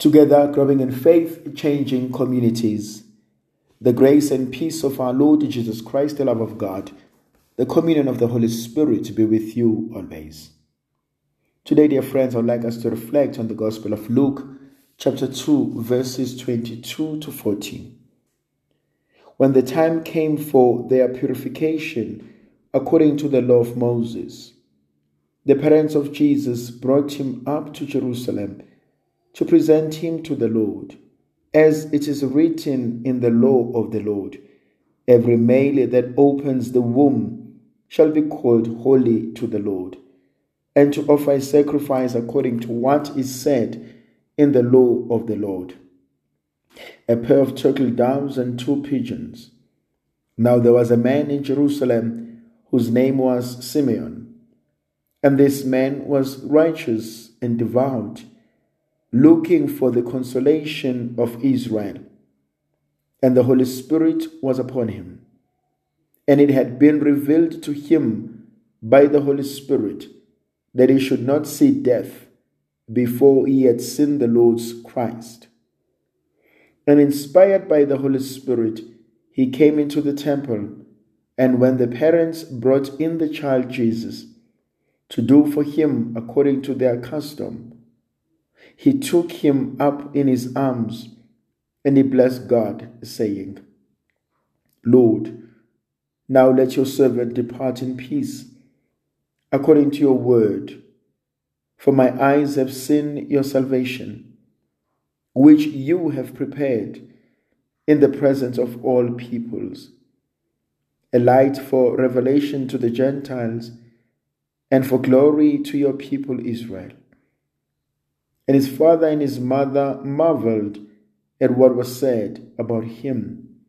together growing in faith, changing communities. The grace and peace of our Lord Jesus Christ, the love of God, the communion of the Holy Spirit be with you always. Today, dear friends, I would like us to reflect on the Gospel of Luke, chapter 2, verses 22 to 14. When the time came for their purification according to the law of Moses, the parents of Jesus brought him up to Jerusalem to present him to the Lord, as it is written in the law of the Lord. Every male that opens the womb shall be called holy to the Lord, and to offer a sacrifice according to what is said in the law of the Lord. A pair of turtle doves and two pigeons. Now there was a man in Jerusalem whose name was Simeon, and this man was righteous and devout looking for the consolation of Israel. And the Holy Spirit was upon him. And it had been revealed to him by the Holy Spirit that he should not see death before he had seen the Lord's Christ. And inspired by the Holy Spirit, he came into the temple. And when the parents brought in the child Jesus to do for him according to their custom, he took him up in his arms and he blessed God, saying, Lord, now let your servant depart in peace, according to your word. For my eyes have seen your salvation, which you have prepared in the presence of all peoples, a light for revelation to the Gentiles and for glory to your people Israel. And his father and his mother marveled at what was said about him.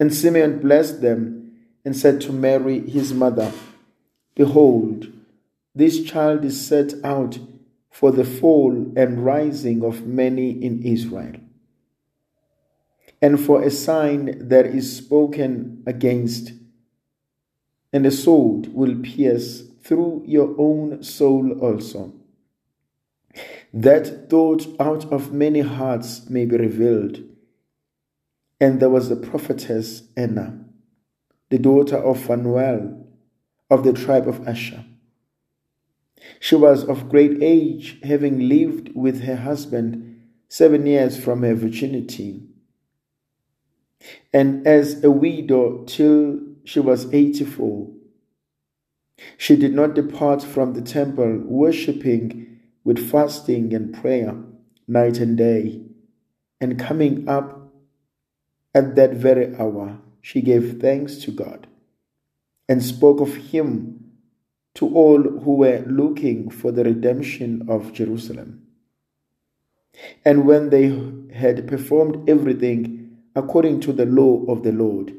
And Simeon blessed them and said to Mary, his mother, Behold, this child is set out for the fall and rising of many in Israel, and for a sign that is spoken against, and a sword will pierce through your own soul also that thought out of many hearts may be revealed. And there was the prophetess Anna, the daughter of Phanuel of the tribe of Asher. She was of great age, having lived with her husband seven years from her virginity, and as a widow till she was eighty four. She did not depart from the temple, worshipping with fasting and prayer night and day. And coming up at that very hour, she gave thanks to God and spoke of him to all who were looking for the redemption of Jerusalem. And when they had performed everything according to the law of the Lord,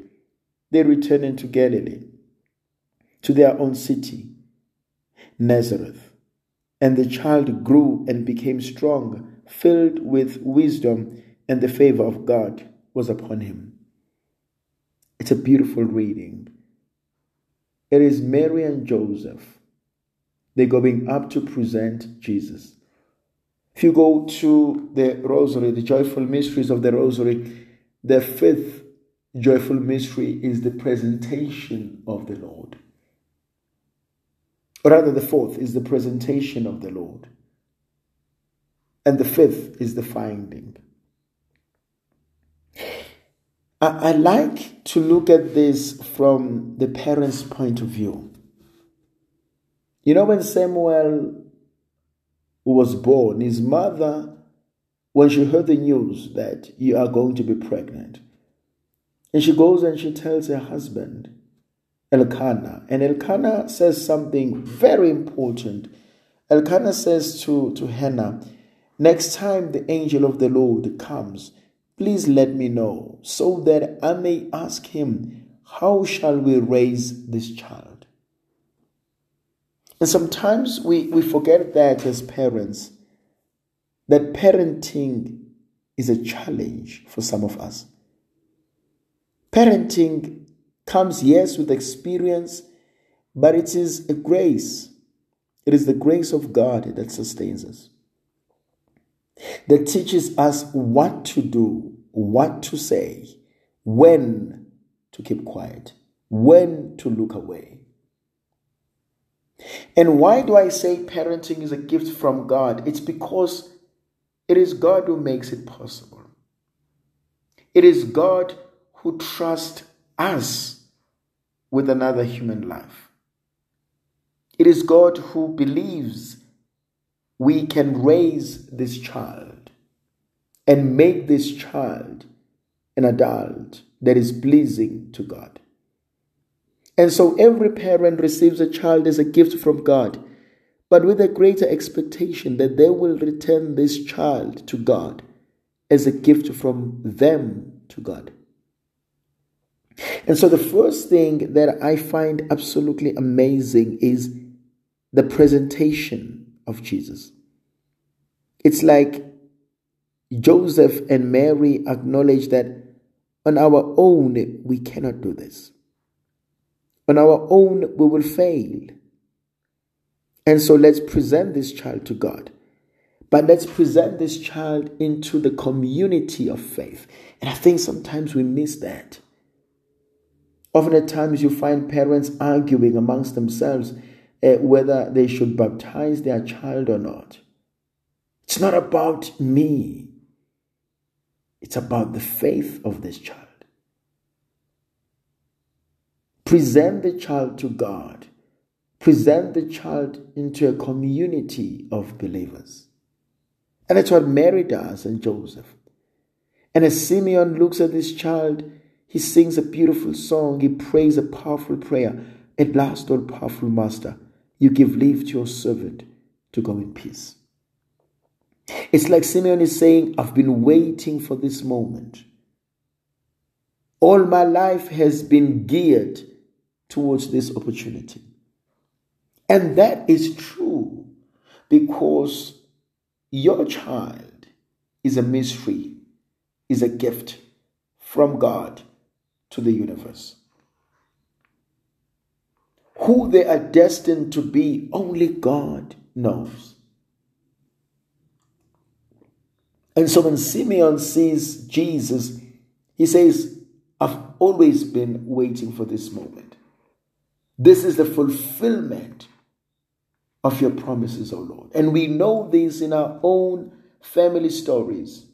they returned into Galilee, to their own city, Nazareth. And the child grew and became strong, filled with wisdom, and the favor of God was upon him. It's a beautiful reading. It is Mary and Joseph. They're going up to present Jesus. If you go to the Rosary, the joyful mysteries of the Rosary, the fifth joyful mystery is the presentation of the Lord. Rather, the fourth is the presentation of the Lord. And the fifth is the finding. I, I like to look at this from the parents' point of view. You know, when Samuel was born, his mother, when she heard the news that you are going to be pregnant, and she goes and she tells her husband, Elkanah. And Elkanah says something very important. Elkanah says to, to Hannah, Next time the angel of the Lord comes, please let me know so that I may ask him, How shall we raise this child? And sometimes we, we forget that as parents, that parenting is a challenge for some of us. Parenting comes, yes, with experience, but it is a grace. It is the grace of God that sustains us. that teaches us what to do, what to say, when to keep quiet, when to look away. And why do I say parenting is a gift from God? It's because it is God who makes it possible. It is God who trusts us with another human life. It is God who believes we can raise this child and make this child an adult that is pleasing to God. And so every parent receives a child as a gift from God, but with a greater expectation that they will return this child to God as a gift from them to God. And so the first thing that I find absolutely amazing is the presentation of Jesus. It's like Joseph and Mary acknowledge that on our own we cannot do this. On our own, we will fail. And so let's present this child to God. But let's present this child into the community of faith. And I think sometimes we miss that. Often at times you find parents arguing amongst themselves uh, whether they should baptize their child or not. It's not about me, it's about the faith of this child. Present the child to God. Present the child into a community of believers. And that's what Mary does and Joseph. And as Simeon looks at this child, he sings a beautiful song. He prays a powerful prayer. At last, all powerful Master, you give leave to your servant to go in peace. It's like Simeon is saying, I've been waiting for this moment. All my life has been geared towards this opportunity. And that is true because your child is a mystery, is a gift from God to the universe. Who they are destined to be, only God knows. And so when Simeon sees Jesus, he says, I've always been waiting for this moment. This is the fulfillment of your promises, O Lord. And we know this in our own family stories.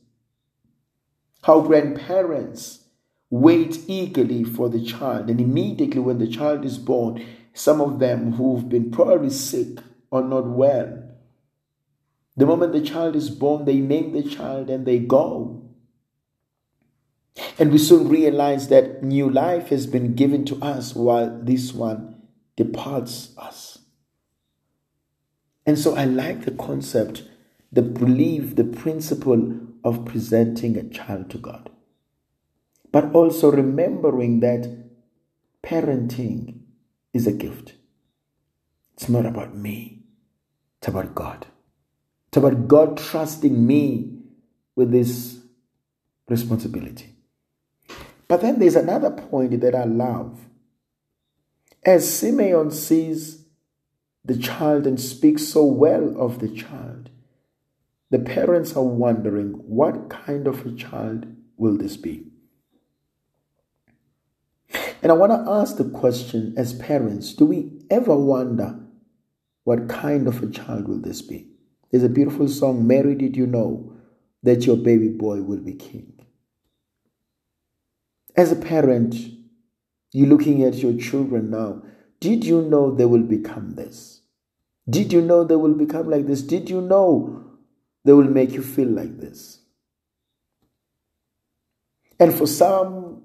How grandparents wait eagerly for the child, and immediately when the child is born, some of them who've been probably sick or not well, the moment the child is born, they name the child and they go. And we soon realize that new life has been given to us while this one departs us. And so I like the concept, the belief, the principle of presenting a child to God. But also remembering that parenting is a gift. It's not about me, it's about God. It's about God trusting me with this responsibility. But then there's another point that I love as Simeon sees the child and speaks so well of the child, the parents are wondering what kind of a child will this be? And I want to ask the question as parents do we ever wonder what kind of a child will this be? There's a beautiful song, Mary, did you know that your baby boy will be king? As a parent, you're looking at your children now. Did you know they will become this? Did you know they will become like this? Did you know they will make you feel like this? And for some,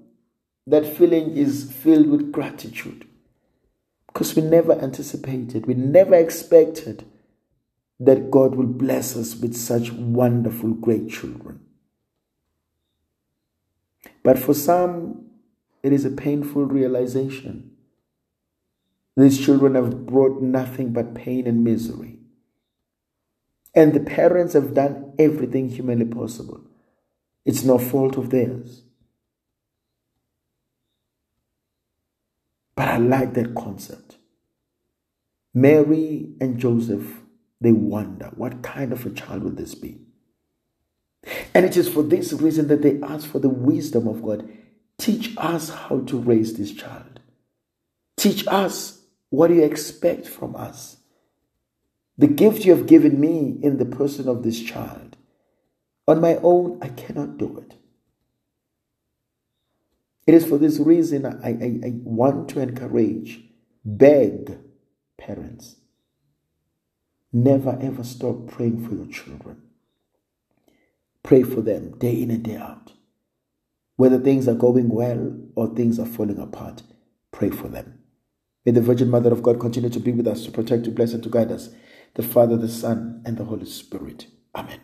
that feeling is filled with gratitude because we never anticipated, we never expected that God will bless us with such wonderful, great children. But for some, it is a painful realization. These children have brought nothing but pain and misery. And the parents have done everything humanly possible. It's no fault of theirs. But I like that concept. Mary and Joseph, they wonder what kind of a child will this be? And it is for this reason that they ask for the wisdom of God. Teach us how to raise this child. Teach us what you expect from us. The gift you have given me in the person of this child. On my own, I cannot do it. It is for this reason I, I, I want to encourage, beg parents. Never ever stop praying for your children. Pray for them day in and day out. Whether things are going well or things are falling apart, pray for them. May the Virgin Mother of God continue to be with us, to protect, to bless, and to guide us. The Father, the Son, and the Holy Spirit. Amen.